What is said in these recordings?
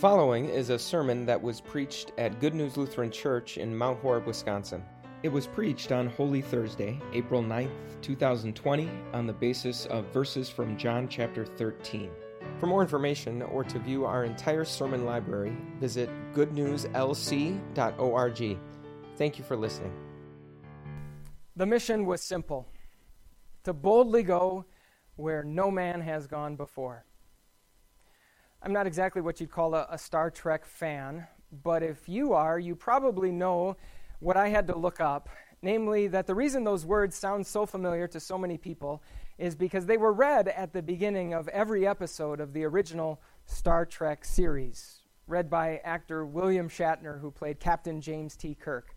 following is a sermon that was preached at Good News Lutheran Church in Mount Horeb, Wisconsin. It was preached on Holy Thursday, April 9th, 2020, on the basis of verses from John chapter 13. For more information or to view our entire sermon library, visit goodnewslc.org. Thank you for listening. The mission was simple to boldly go where no man has gone before. I'm not exactly what you'd call a, a, Star Trek fan, but if you are, you probably know what I had to look up. Namely, that the reason those words sound so familiar to so many people is because they were read at the beginning of every episode of the original Star Trek series, read by actor William Shatner, who played Captain James T. Kirk.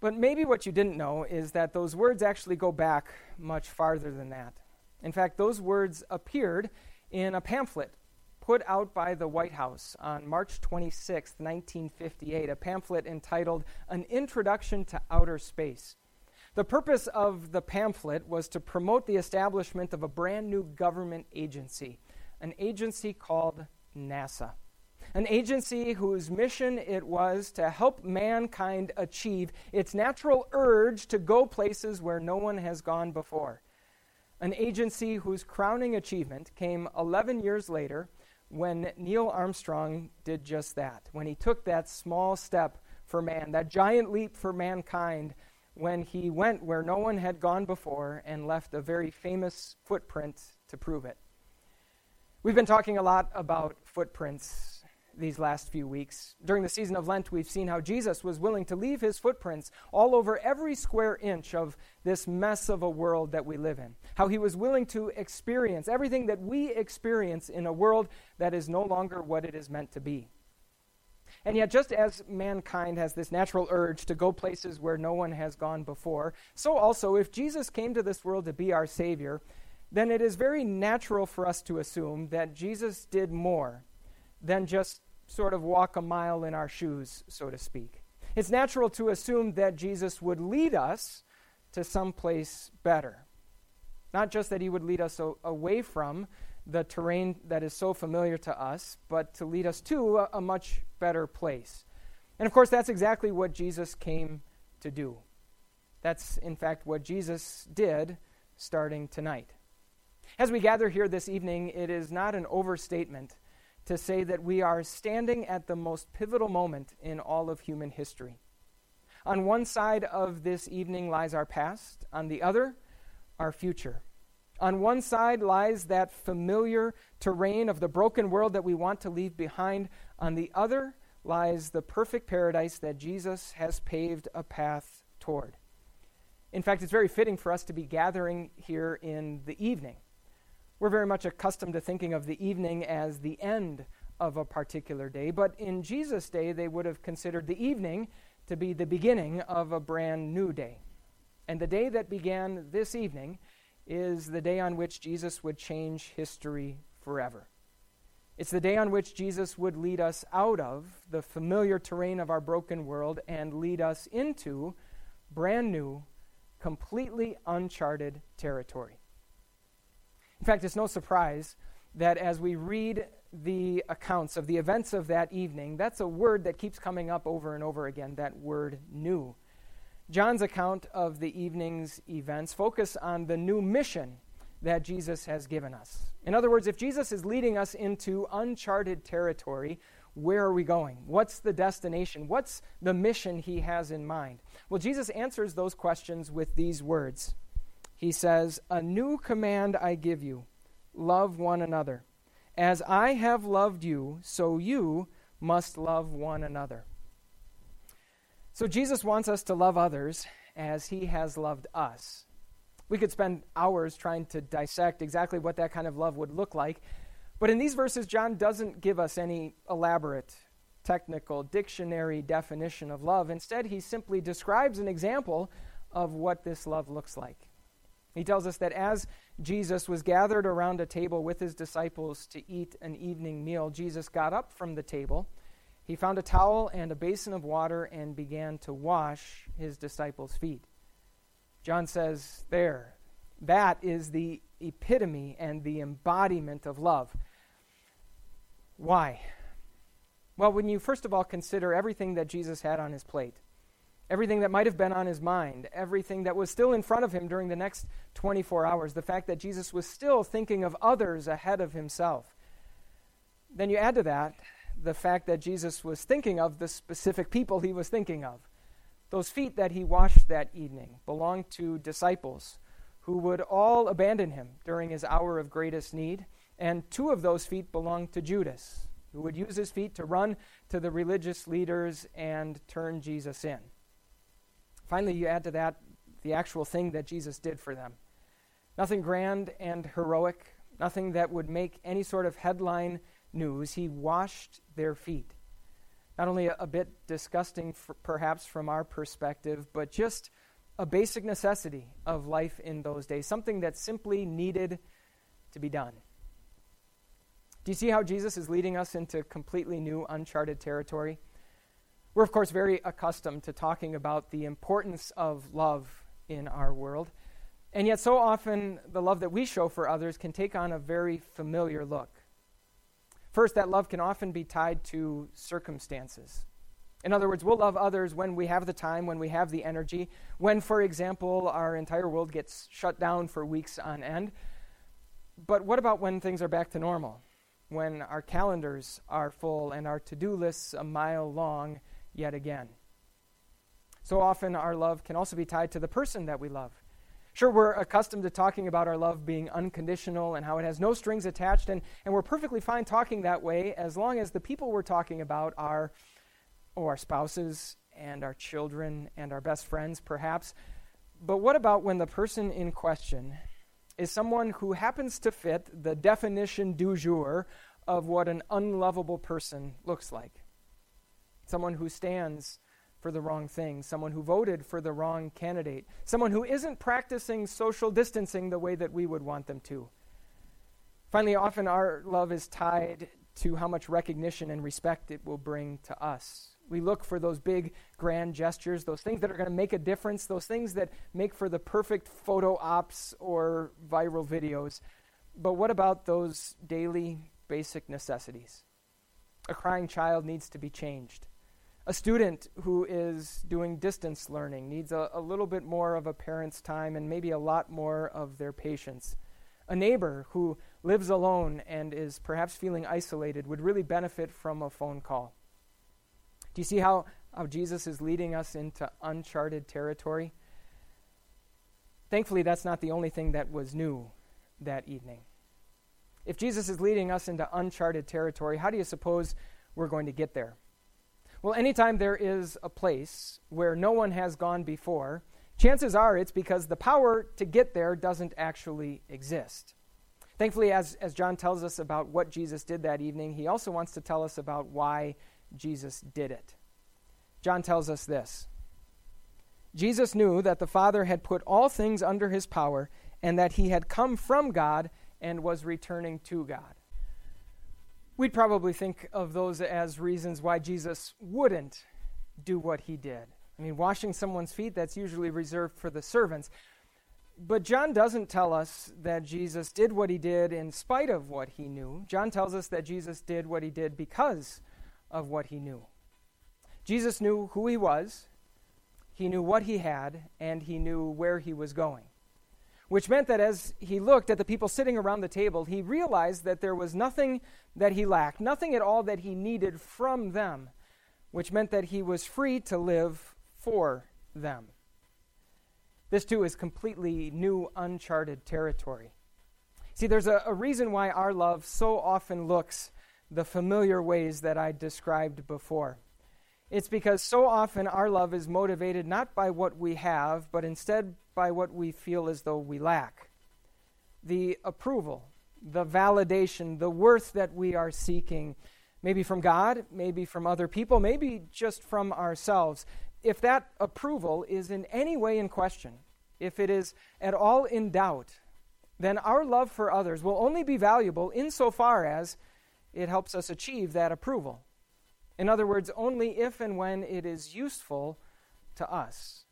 But maybe what you didn't know is that those words actually go back much farther than that. In fact, those words appeared in a pamphlet put out by the White House on March 26, 1958, a pamphlet entitled An Introduction to Outer Space. The purpose of the pamphlet was to promote the establishment of a brand new government agency, an agency called NASA. An agency whose mission it was to help mankind achieve its natural urge to go places where no one has gone before. An agency whose crowning achievement came 11 years later when Neil Armstrong did just that, when he took that small step for man, that giant leap for mankind, when he went where no one had gone before and left a very famous footprint to prove it. We've been talking a lot about footprints these last few weeks. During the season of Lent, we've seen how Jesus was willing to leave his footprints all over every square inch of this mess of a world that we live in. How he was willing to experience everything that we experience in a world that is no longer what it is meant to be. And yet, just as mankind has this natural urge to go places where no one has gone before, so also, if Jesus came to this world to be our Savior, then it is very natural for us to assume that Jesus did more than just sort of walk a mile in our shoes, so to speak. It's natural to assume that Jesus would lead us to someplace better. Not just that he would lead us away from the terrain that is so familiar to us, but to lead us to a, a much better place. And of course, that's exactly what Jesus came to do. That's, in fact, what Jesus did starting tonight. As we gather here this evening, it is not an overstatement to say that we are standing at the most pivotal moment in all of human history. On one side of this evening lies our past, on the other, our future. On one side lies that familiar terrain of the broken world that we want to leave behind. On the other lies the perfect paradise that Jesus has paved a path toward. In fact, it's very fitting for us to be gathering here in the evening we're very much accustomed to thinking of the evening as the end of a particular day, but in Jesus' day, they would have considered the evening to be the beginning of a brand new day. And the day that began this evening is the day on which Jesus would change history forever. It's the day on which Jesus would lead us out of the familiar terrain of our broken world and lead us into brand new, completely uncharted territory. In fact, it's no surprise that as we read the accounts of the events of that evening, that's a word that keeps coming up over and over again that word new. John's account of the evening's events focus on the new mission that Jesus has given us. In other words, if Jesus is leading us into uncharted territory, where are we going? What's the destination? What's the mission he has in mind? Well, Jesus answers those questions with these words he says, A new command I give you love one another. As I have loved you, so you must love one another. So Jesus wants us to love others as he has loved us. We could spend hours trying to dissect exactly what that kind of love would look like. But in these verses, John doesn't give us any elaborate, technical, dictionary definition of love. Instead, he simply describes an example of what this love looks like. He tells us that as Jesus was gathered around a table with his disciples to eat an evening meal, Jesus got up from the table. He found a towel and a basin of water and began to wash his disciples' feet. John says, There, that is the epitome and the embodiment of love. Why? Well, when you first of all consider everything that Jesus had on his plate, everything that might have been on his mind, everything that was still in front of him during the next 24 hours, the fact that Jesus was still thinking of others ahead of himself, then you add to that the fact that Jesus was thinking of the specific people he was thinking of. Those feet that he washed that evening belonged to disciples who would all abandon him during his hour of greatest need, and two of those feet belonged to Judas, who would use his feet to run to the religious leaders and turn Jesus in. Finally, you add to that the actual thing that Jesus did for them. Nothing grand and heroic, nothing that would make any sort of headline news. He washed their feet. Not only a, a bit disgusting, for, perhaps, from our perspective, but just a basic necessity of life in those days, something that simply needed to be done. Do you see how Jesus is leading us into completely new, uncharted territory? We're, of course, very accustomed to talking about the importance of love in our world. And yet, so often, the love that we show for others can take on a very familiar look. First, that love can often be tied to circumstances. In other words, we'll love others when we have the time, when we have the energy, when, for example, our entire world gets shut down for weeks on end. But what about when things are back to normal? When our calendars are full and our to do lists a mile long yet again? So often, our love can also be tied to the person that we love. Sure, we're accustomed to talking about our love being unconditional and how it has no strings attached, and, and we're perfectly fine talking that way as long as the people we're talking about are oh, our spouses and our children and our best friends, perhaps. But what about when the person in question is someone who happens to fit the definition du jour of what an unlovable person looks like? Someone who stands for the wrong thing, someone who voted for the wrong candidate, someone who isn't practicing social distancing the way that we would want them to. Finally, often our love is tied to how much recognition and respect it will bring to us. We look for those big, grand gestures, those things that are going to make a difference, those things that make for the perfect photo ops or viral videos. But what about those daily, basic necessities? A crying child needs to be changed. A student who is doing distance learning needs a, a, little bit more of a parent's time and maybe a lot more of their patience. A neighbor who lives alone and is perhaps feeling isolated would really benefit from a phone call. Do you see how, how Jesus is leading us into uncharted territory? Thankfully, that's not the only thing that was new that evening. If Jesus is leading us into uncharted territory, how do you suppose we're going to get there? Well, anytime there is a place where no one has gone before, chances are it's because the power to get there doesn't actually exist. Thankfully, as, as John tells us about what Jesus did that evening, he also wants to tell us about why Jesus did it. John tells us this Jesus knew that the Father had put all things under his power and that he had come from God and was returning to God. We'd probably think of those as reasons why Jesus wouldn't do what he did. I mean, washing someone's feet, that's usually reserved for the servants. But John doesn't tell us that Jesus did what he did in spite of what he knew. John tells us that Jesus did what he did because of what he knew. Jesus knew who he was, he knew what he had, and he knew where he was going which meant that as he looked at the people sitting around the table, he realized that there was nothing that he lacked, nothing at all that he needed from them, which meant that he was free to live for them. This, too, is completely new, uncharted territory. See, there's a, a reason why our love so often looks the familiar ways that I described before. It's because so often our love is motivated not by what we have, but instead by what we feel as though we lack. The approval, the validation, the worth that we are seeking, maybe from God, maybe from other people, maybe just from ourselves. If that approval is in any way in question, if it is at all in doubt, then our love for others will only be valuable insofar as it helps us achieve that approval. In other words, only if and when it is useful to us.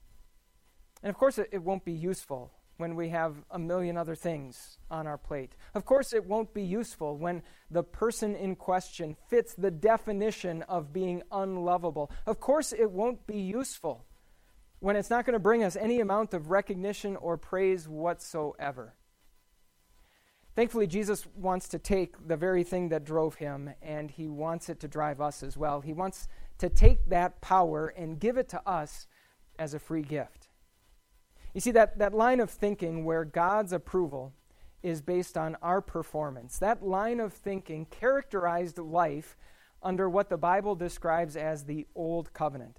And of course, it, it won't be useful when we have a million other things on our plate. Of course, it won't be useful when the person in question fits the definition of being unlovable. Of course, it won't be useful when it's not going to bring us any amount of recognition or praise whatsoever. Thankfully, Jesus wants to take the very thing that drove him and he wants it to drive us as well. He wants to take that power and give it to us as a free gift. You see, that, that line of thinking where God's approval is based on our performance, that line of thinking characterized life under what the Bible describes as the Old Covenant.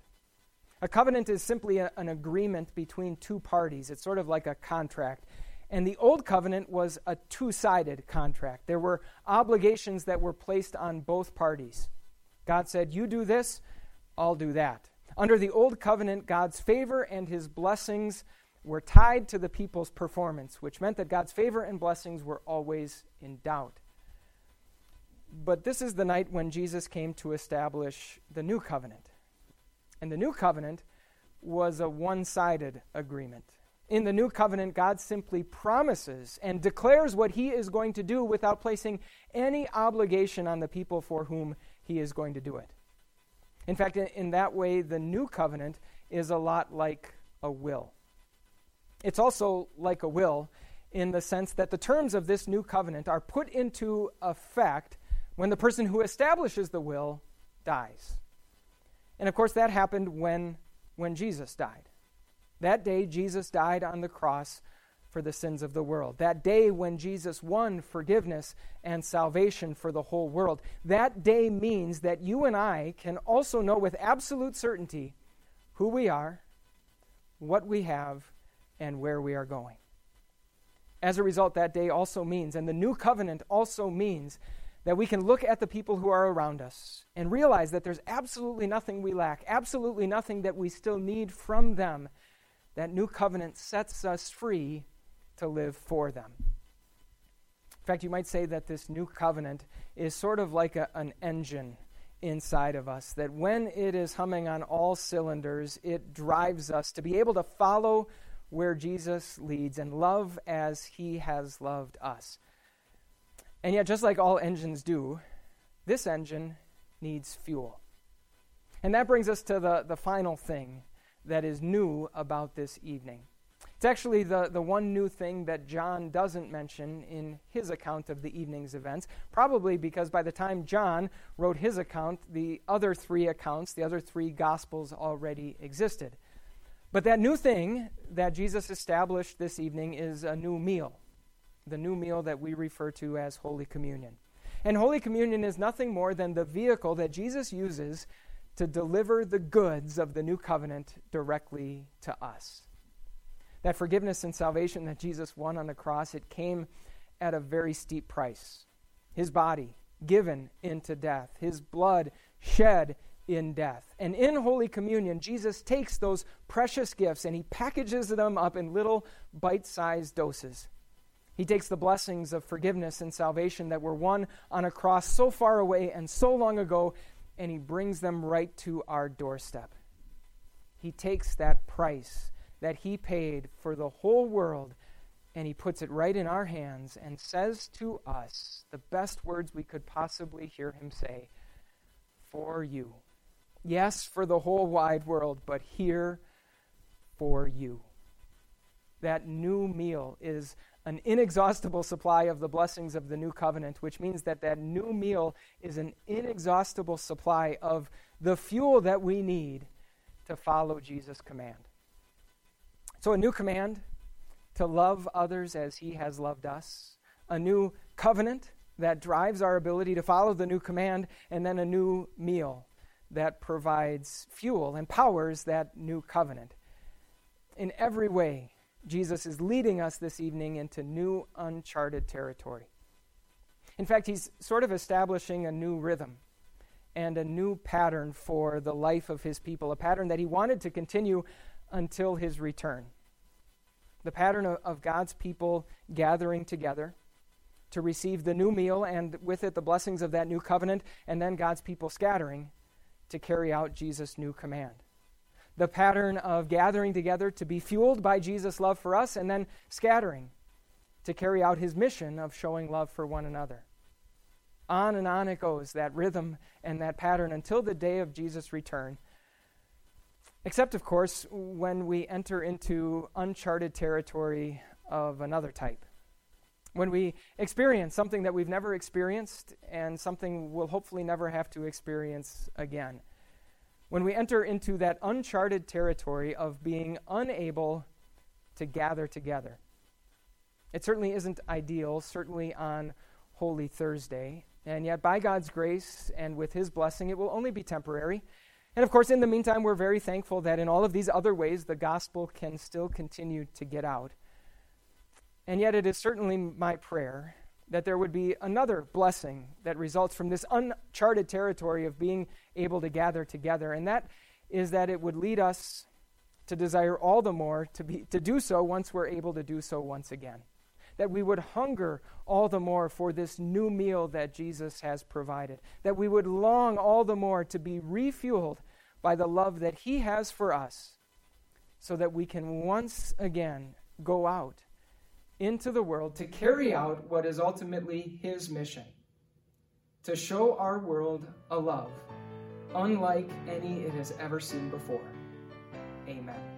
A covenant is simply a, an agreement between two parties, it's sort of like a contract. And the Old Covenant was a two sided contract. There were obligations that were placed on both parties. God said, You do this, I'll do that. Under the Old Covenant, God's favor and his blessings were tied to the people's performance, which meant that God's favor and blessings were always in doubt. But this is the night when Jesus came to establish the new covenant. And the new covenant was a one sided agreement. In the new covenant, God simply promises and declares what he is going to do without placing any obligation on the people for whom he is going to do it. In fact, in, that way, the new covenant is a lot like a will. It's also like a will in the sense that the terms of this new covenant are put into effect when the person who establishes the will dies. And of course, that happened when, when Jesus died. That day, Jesus died on the cross for the sins of the world. That day when Jesus won forgiveness and salvation for the whole world. That day means that you and I can also know with absolute certainty who we are, what we have, and where we are going. As a result, that day also means, and the new covenant also means, that we can look at the people who are around us and realize that there's absolutely nothing we lack, absolutely nothing that we still need from them. That new covenant sets us free to live for them. In fact, you might say that this new covenant is sort of like a, an engine inside of us, that when it is humming on all cylinders, it drives us to be able to follow where Jesus leads and love as he has loved us. And yet, just like all engines do, this engine needs fuel. And that brings us to the, the final thing that is new about this evening. It's actually the, the one new thing that John doesn't mention in his account of the evening's events, probably because by the time John wrote his account, the other three accounts, the other three gospels already existed. But that new thing that Jesus established this evening is a new meal, the new meal that we refer to as Holy Communion. And Holy Communion is nothing more than the vehicle that Jesus uses to deliver the goods of the new covenant directly to us. That forgiveness and salvation that Jesus won on the cross, it came at a very steep price. His body given into death, his blood shed in death. And in Holy Communion, Jesus takes those precious gifts and he packages them up in little bite sized doses. He takes the blessings of forgiveness and salvation that were won on a cross so far away and so long ago, and he brings them right to our doorstep. He takes that price that he paid for the whole world and he puts it right in our hands and says to us the best words we could possibly hear him say for you. Yes, for the whole wide world, but here for you. That new meal is an inexhaustible supply of the blessings of the new covenant, which means that that new meal is an inexhaustible supply of the fuel that we need to follow Jesus' command. So, a new command to love others as he has loved us, a new covenant that drives our ability to follow the new command, and then a new meal that provides fuel and powers that new covenant. In every way, Jesus is leading us this evening into new, uncharted territory. In fact, he's sort of establishing a new rhythm and a new pattern for the life of his people, a pattern that he wanted to continue until his return. The pattern of, God's people gathering together to receive the new meal and with it the blessings of that new covenant, and then God's people scattering to carry out Jesus' new command. The pattern of gathering together to be fueled by Jesus' love for us and then scattering to carry out his mission of showing love for one another. On and on it goes, that rhythm and that pattern until the day of Jesus' return. Except, of course, when we enter into uncharted territory of another type. When we experience something that we've never experienced and something we'll hopefully never have to experience again. When we enter into that uncharted territory of being unable to gather together. It certainly isn't ideal, certainly on Holy Thursday. And yet, by God's grace and with His blessing, it will only be temporary. And of course, in the meantime, we're very thankful that in all of these other ways, the gospel can still continue to get out. And yet, it is certainly my prayer that there would be another blessing that results from this uncharted territory of being able to gather together. And that is that it would lead us to desire all the more to, be, to do so once we're able to do so once again that we would hunger all the more for this new meal that Jesus has provided, that we would long all the more to be refueled by the love that He has for us, so that we can once again go out into the world to carry out what is ultimately His mission to show our world a love unlike any it has ever seen before. Amen.